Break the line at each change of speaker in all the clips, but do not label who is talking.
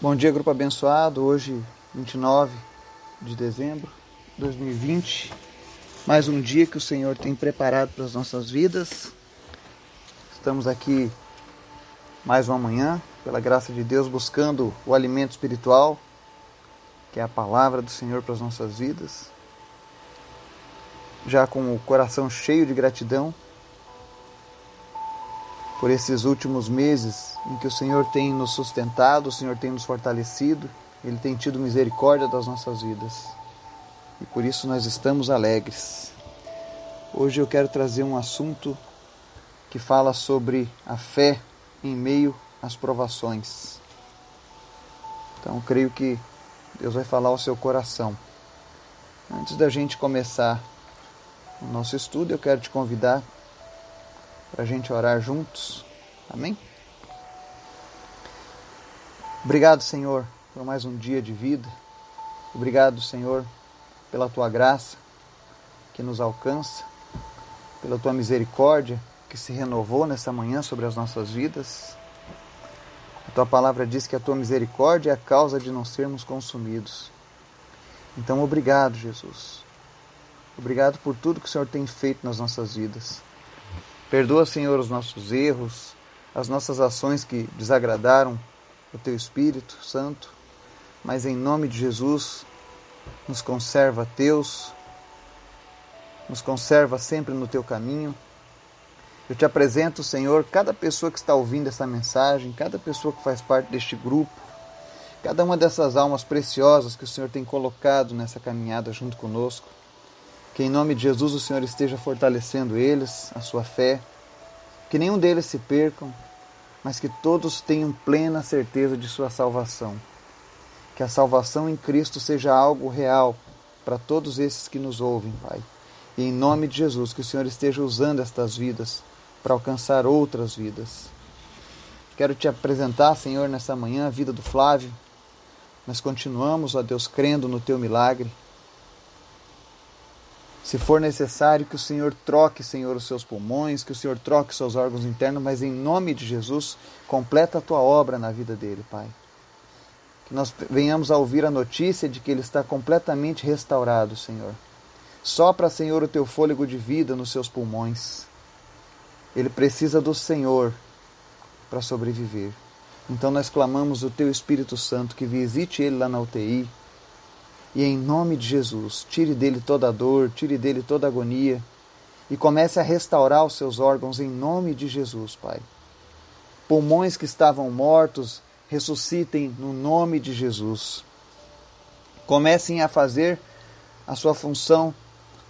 Bom dia, grupo abençoado. Hoje, 29 de dezembro de 2020. Mais um dia que o Senhor tem preparado para as nossas vidas. Estamos aqui mais uma manhã, pela graça de Deus, buscando o alimento espiritual, que é a palavra do Senhor para as nossas vidas. Já com o coração cheio de gratidão por esses últimos meses em que o Senhor tem nos sustentado, o Senhor tem nos fortalecido, Ele tem tido misericórdia das nossas vidas. E por isso nós estamos alegres. Hoje eu quero trazer um assunto que fala sobre a fé em meio às provações. Então creio que Deus vai falar ao seu coração. Antes da gente começar o nosso estudo, eu quero te convidar para a gente orar juntos. Amém? Obrigado, Senhor, por mais um dia de vida. Obrigado, Senhor, pela tua graça que nos alcança, pela tua misericórdia que se renovou nessa manhã sobre as nossas vidas. A tua palavra diz que a tua misericórdia é a causa de não sermos consumidos. Então, obrigado, Jesus. Obrigado por tudo que o Senhor tem feito nas nossas vidas. Perdoa, Senhor, os nossos erros, as nossas ações que desagradaram o Teu Espírito Santo, mas em nome de Jesus, nos conserva Teus, nos conserva sempre no Teu caminho. Eu te apresento, Senhor, cada pessoa que está ouvindo essa mensagem, cada pessoa que faz parte deste grupo, cada uma dessas almas preciosas que o Senhor tem colocado nessa caminhada junto conosco. Que em nome de Jesus o Senhor esteja fortalecendo eles, a sua fé. Que nenhum deles se percam, mas que todos tenham plena certeza de sua salvação. Que a salvação em Cristo seja algo real para todos esses que nos ouvem, Pai. E em nome de Jesus, que o Senhor esteja usando estas vidas para alcançar outras vidas. Quero te apresentar, Senhor, nessa manhã a vida do Flávio. Nós continuamos, ó Deus, crendo no teu milagre. Se for necessário que o Senhor troque, Senhor, os seus pulmões, que o Senhor troque seus órgãos internos, mas em nome de Jesus, completa a tua obra na vida dele, Pai. Que nós venhamos a ouvir a notícia de que ele está completamente restaurado, Senhor. Sopra, Senhor, o teu fôlego de vida nos seus pulmões. Ele precisa do Senhor para sobreviver. Então nós clamamos o teu Espírito Santo que visite ele lá na UTI, e em nome de Jesus, tire dele toda dor, tire dele toda agonia e comece a restaurar os seus órgãos em nome de Jesus, Pai. Pulmões que estavam mortos, ressuscitem no nome de Jesus. Comecem a fazer a sua função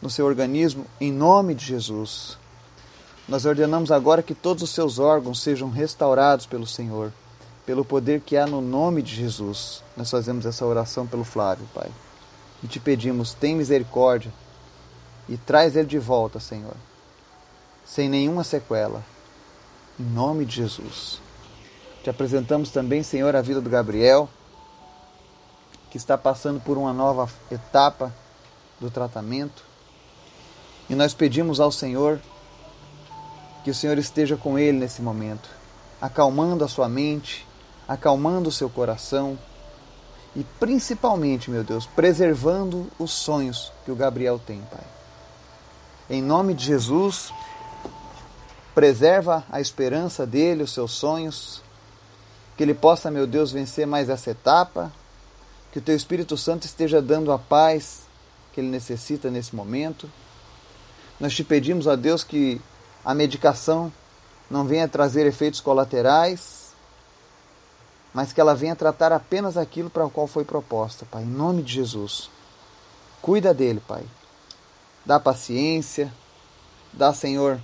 no seu organismo em nome de Jesus. Nós ordenamos agora que todos os seus órgãos sejam restaurados pelo Senhor, pelo poder que há no nome de Jesus. Nós fazemos essa oração pelo Flávio, Pai e te pedimos, tem misericórdia e traz ele de volta, Senhor, sem nenhuma sequela, em nome de Jesus. Te apresentamos também, Senhor, a vida do Gabriel, que está passando por uma nova etapa do tratamento. E nós pedimos ao Senhor que o Senhor esteja com ele nesse momento, acalmando a sua mente, acalmando o seu coração, e principalmente, meu Deus, preservando os sonhos que o Gabriel tem, Pai. Em nome de Jesus, preserva a esperança dele, os seus sonhos, que ele possa, meu Deus, vencer mais essa etapa, que o teu Espírito Santo esteja dando a paz que ele necessita nesse momento. Nós te pedimos, a Deus, que a medicação não venha trazer efeitos colaterais, mas que ela venha tratar apenas aquilo para o qual foi proposta, Pai, em nome de Jesus. Cuida dele, Pai. Dá paciência, dá, Senhor,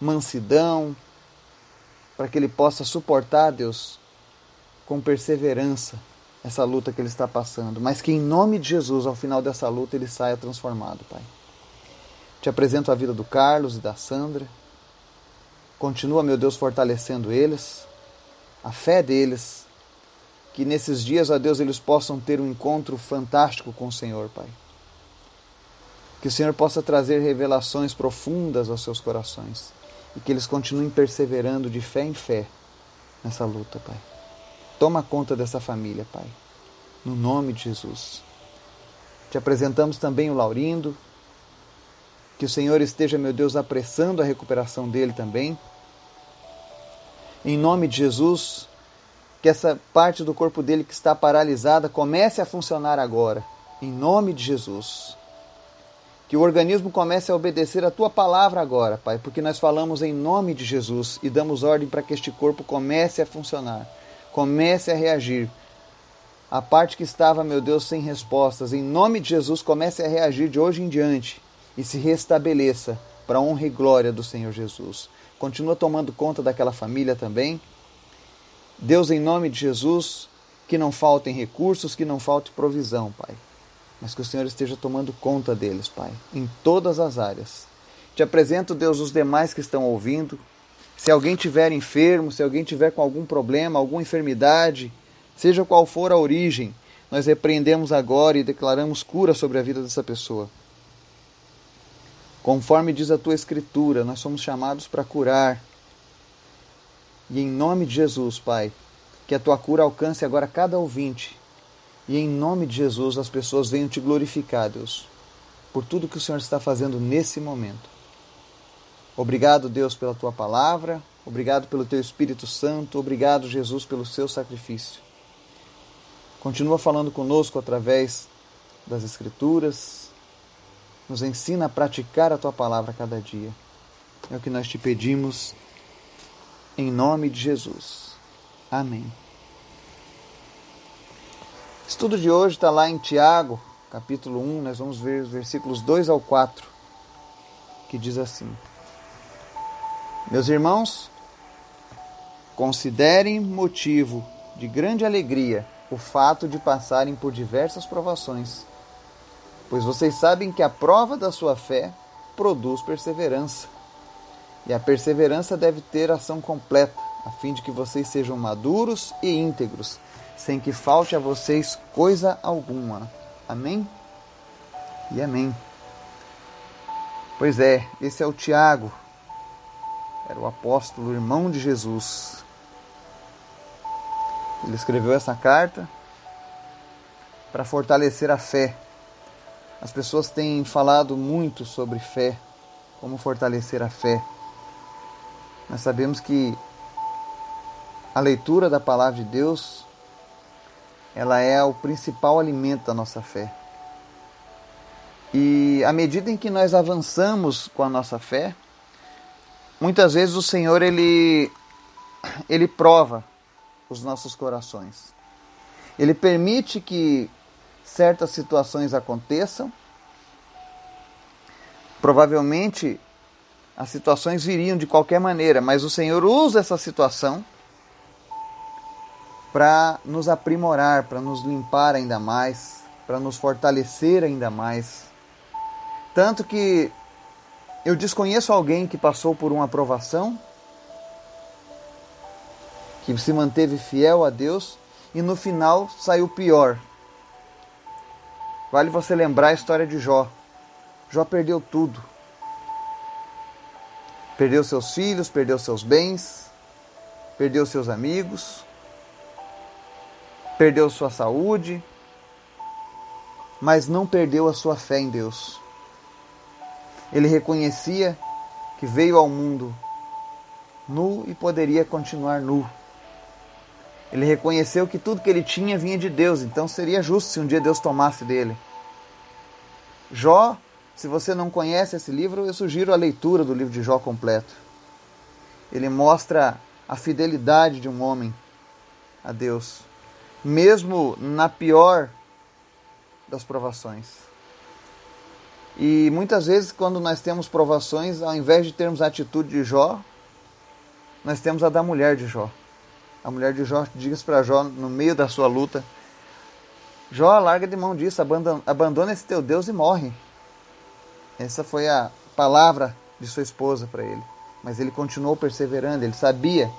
mansidão, para que ele possa suportar, Deus, com perseverança essa luta que ele está passando, mas que em nome de Jesus, ao final dessa luta, ele saia transformado, Pai. Te apresento a vida do Carlos e da Sandra. Continua, meu Deus, fortalecendo eles, a fé deles, que nesses dias, ó Deus, eles possam ter um encontro fantástico com o Senhor, Pai. Que o Senhor possa trazer revelações profundas aos seus corações e que eles continuem perseverando de fé em fé nessa luta, Pai. Toma conta dessa família, Pai. No nome de Jesus. Te apresentamos também o Laurindo. Que o Senhor esteja, meu Deus, apressando a recuperação dele também. Em nome de Jesus, que essa parte do corpo dele que está paralisada comece a funcionar agora. Em nome de Jesus. Que o organismo comece a obedecer a tua palavra agora, Pai, porque nós falamos em nome de Jesus e damos ordem para que este corpo comece a funcionar, comece a reagir. A parte que estava, meu Deus, sem respostas, em nome de Jesus, comece a reagir de hoje em diante e se restabeleça para a honra e glória do Senhor Jesus. Continua tomando conta daquela família também. Deus, em nome de Jesus, que não faltem recursos, que não falte provisão, Pai mas que o Senhor esteja tomando conta deles, Pai, em todas as áreas. Te apresento, Deus, os demais que estão ouvindo. Se alguém tiver enfermo, se alguém tiver com algum problema, alguma enfermidade, seja qual for a origem, nós repreendemos agora e declaramos cura sobre a vida dessa pessoa. Conforme diz a tua Escritura, nós somos chamados para curar. E em nome de Jesus, Pai, que a tua cura alcance agora cada ouvinte e em nome de Jesus as pessoas venham te glorificar, Deus, por tudo que o Senhor está fazendo nesse momento. Obrigado, Deus, pela tua palavra, obrigado pelo teu Espírito Santo, obrigado, Jesus, pelo seu sacrifício. Continua falando conosco através das Escrituras, nos ensina a praticar a tua palavra cada dia. É o que nós te pedimos, em nome de Jesus. Amém estudo de hoje está lá em Tiago, capítulo 1, nós vamos ver os versículos 2 ao 4, que diz assim: Meus irmãos, considerem motivo de grande alegria o fato de passarem por diversas provações, pois vocês sabem que a prova da sua fé produz perseverança. E a perseverança deve ter ação completa, a fim de que vocês sejam maduros e íntegros sem que falte a vocês coisa alguma. Amém? E amém. Pois é, esse é o Tiago, era o apóstolo, irmão de Jesus. Ele escreveu essa carta para fortalecer a fé. As pessoas têm falado muito sobre fé, como fortalecer a fé. Nós sabemos que a leitura da palavra de Deus ela é o principal alimento da nossa fé. E à medida em que nós avançamos com a nossa fé, muitas vezes o Senhor ele ele prova os nossos corações. Ele permite que certas situações aconteçam. Provavelmente as situações viriam de qualquer maneira, mas o Senhor usa essa situação para nos aprimorar, para nos limpar ainda mais, para nos fortalecer ainda mais. Tanto que eu desconheço alguém que passou por uma aprovação, que se manteve fiel a Deus e no final saiu pior. Vale você lembrar a história de Jó. Jó perdeu tudo. Perdeu seus filhos, perdeu seus bens, perdeu seus amigos, perdeu sua saúde, mas não perdeu a sua fé em Deus. Ele reconhecia que veio ao mundo nu e poderia continuar nu. Ele reconheceu que tudo que ele tinha vinha de Deus, então seria justo se um dia Deus tomasse dele. Jó, se você não conhece esse livro, eu sugiro a leitura do livro de Jó completo. Ele mostra a fidelidade de um homem a Deus mesmo na pior das provações. E muitas vezes, quando nós temos provações, ao invés de termos a atitude de Jó, nós temos a da mulher de Jó. A mulher de Jó diz para Jó, no meio da sua luta: Jó, larga de mão disso, abandona, abandona esse teu Deus e morre. Essa foi a palavra de sua esposa para ele. Mas ele continuou perseverando, ele sabia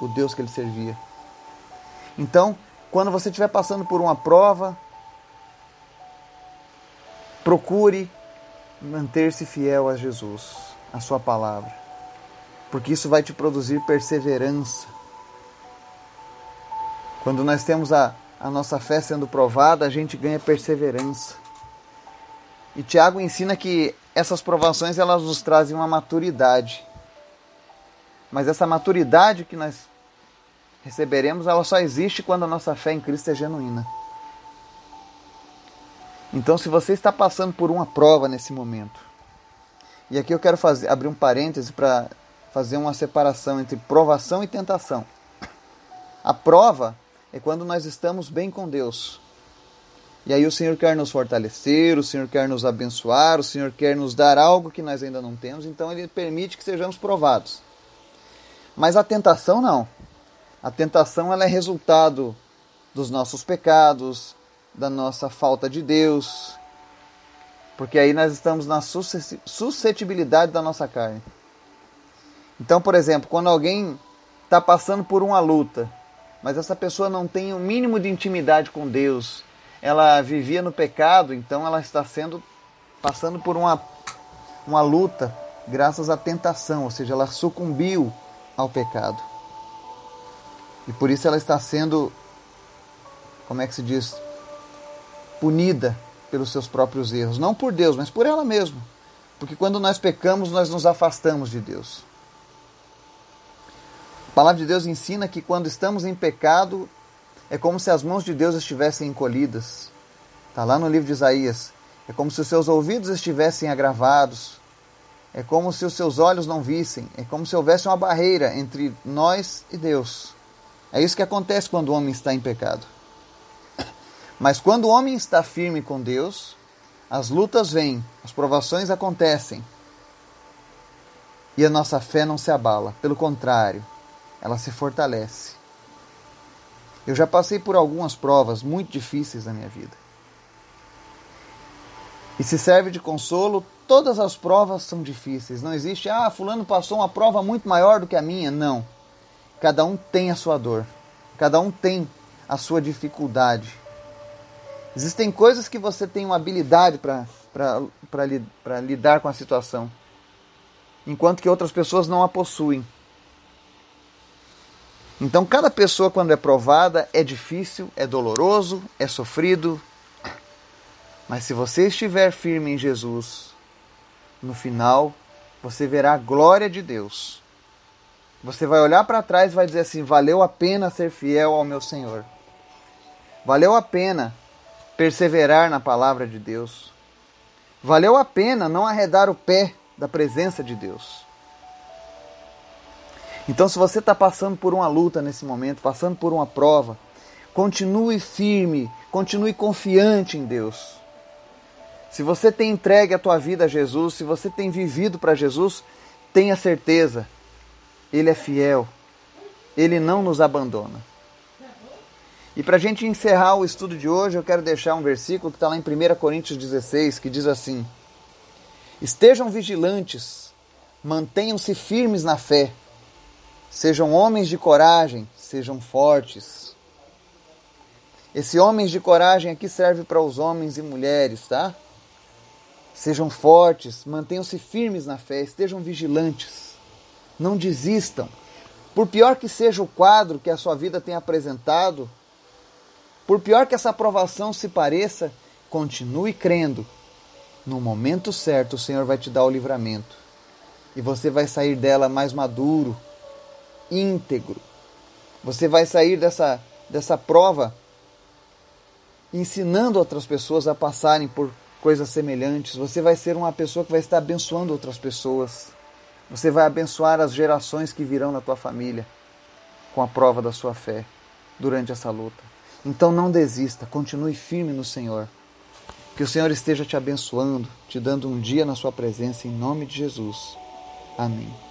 o Deus que ele servia. Então, quando você estiver passando por uma prova, procure manter-se fiel a Jesus, a Sua palavra, porque isso vai te produzir perseverança. Quando nós temos a, a nossa fé sendo provada, a gente ganha perseverança. E Tiago ensina que essas provações elas nos trazem uma maturidade. Mas essa maturidade que nós receberemos, ela só existe quando a nossa fé em Cristo é genuína. Então, se você está passando por uma prova nesse momento, e aqui eu quero fazer, abrir um parêntese para fazer uma separação entre provação e tentação. A prova é quando nós estamos bem com Deus. E aí o Senhor quer nos fortalecer, o Senhor quer nos abençoar, o Senhor quer nos dar algo que nós ainda não temos, então ele permite que sejamos provados. Mas a tentação não. A tentação ela é resultado dos nossos pecados, da nossa falta de Deus, porque aí nós estamos na suscetibilidade da nossa carne. Então, por exemplo, quando alguém está passando por uma luta, mas essa pessoa não tem o mínimo de intimidade com Deus, ela vivia no pecado, então ela está sendo passando por uma, uma luta graças à tentação, ou seja, ela sucumbiu ao pecado. E por isso ela está sendo, como é que se diz, punida pelos seus próprios erros, não por Deus, mas por ela mesma. Porque quando nós pecamos, nós nos afastamos de Deus. A palavra de Deus ensina que quando estamos em pecado, é como se as mãos de Deus estivessem encolhidas. Está lá no livro de Isaías. É como se os seus ouvidos estivessem agravados. É como se os seus olhos não vissem. É como se houvesse uma barreira entre nós e Deus. É isso que acontece quando o homem está em pecado. Mas quando o homem está firme com Deus, as lutas vêm, as provações acontecem. E a nossa fé não se abala. Pelo contrário, ela se fortalece. Eu já passei por algumas provas muito difíceis na minha vida. E se serve de consolo, todas as provas são difíceis. Não existe, ah, fulano passou uma prova muito maior do que a minha. Não. Cada um tem a sua dor. Cada um tem a sua dificuldade. Existem coisas que você tem uma habilidade para lidar com a situação, enquanto que outras pessoas não a possuem. Então, cada pessoa, quando é provada, é difícil, é doloroso, é sofrido. Mas se você estiver firme em Jesus, no final, você verá a glória de Deus. Você vai olhar para trás e vai dizer assim: valeu a pena ser fiel ao meu Senhor. Valeu a pena perseverar na palavra de Deus. Valeu a pena não arredar o pé da presença de Deus. Então, se você está passando por uma luta nesse momento, passando por uma prova, continue firme, continue confiante em Deus. Se você tem entregue a tua vida a Jesus, se você tem vivido para Jesus, tenha certeza, Ele é fiel, Ele não nos abandona. E para a gente encerrar o estudo de hoje, eu quero deixar um versículo que está lá em 1 Coríntios 16, que diz assim: Estejam vigilantes, mantenham-se firmes na fé Sejam homens de coragem, sejam fortes. Esse homens de coragem aqui serve para os homens e mulheres, tá? Sejam fortes, mantenham-se firmes na fé, estejam vigilantes. Não desistam. Por pior que seja o quadro que a sua vida tem apresentado, por pior que essa aprovação se pareça, continue crendo. No momento certo, o Senhor vai te dar o livramento. E você vai sair dela mais maduro, íntegro. Você vai sair dessa, dessa prova ensinando outras pessoas a passarem por coisas semelhantes. Você vai ser uma pessoa que vai estar abençoando outras pessoas. Você vai abençoar as gerações que virão na tua família com a prova da sua fé durante essa luta. Então não desista, continue firme no Senhor. Que o Senhor esteja te abençoando, te dando um dia na sua presença, em nome de Jesus. Amém.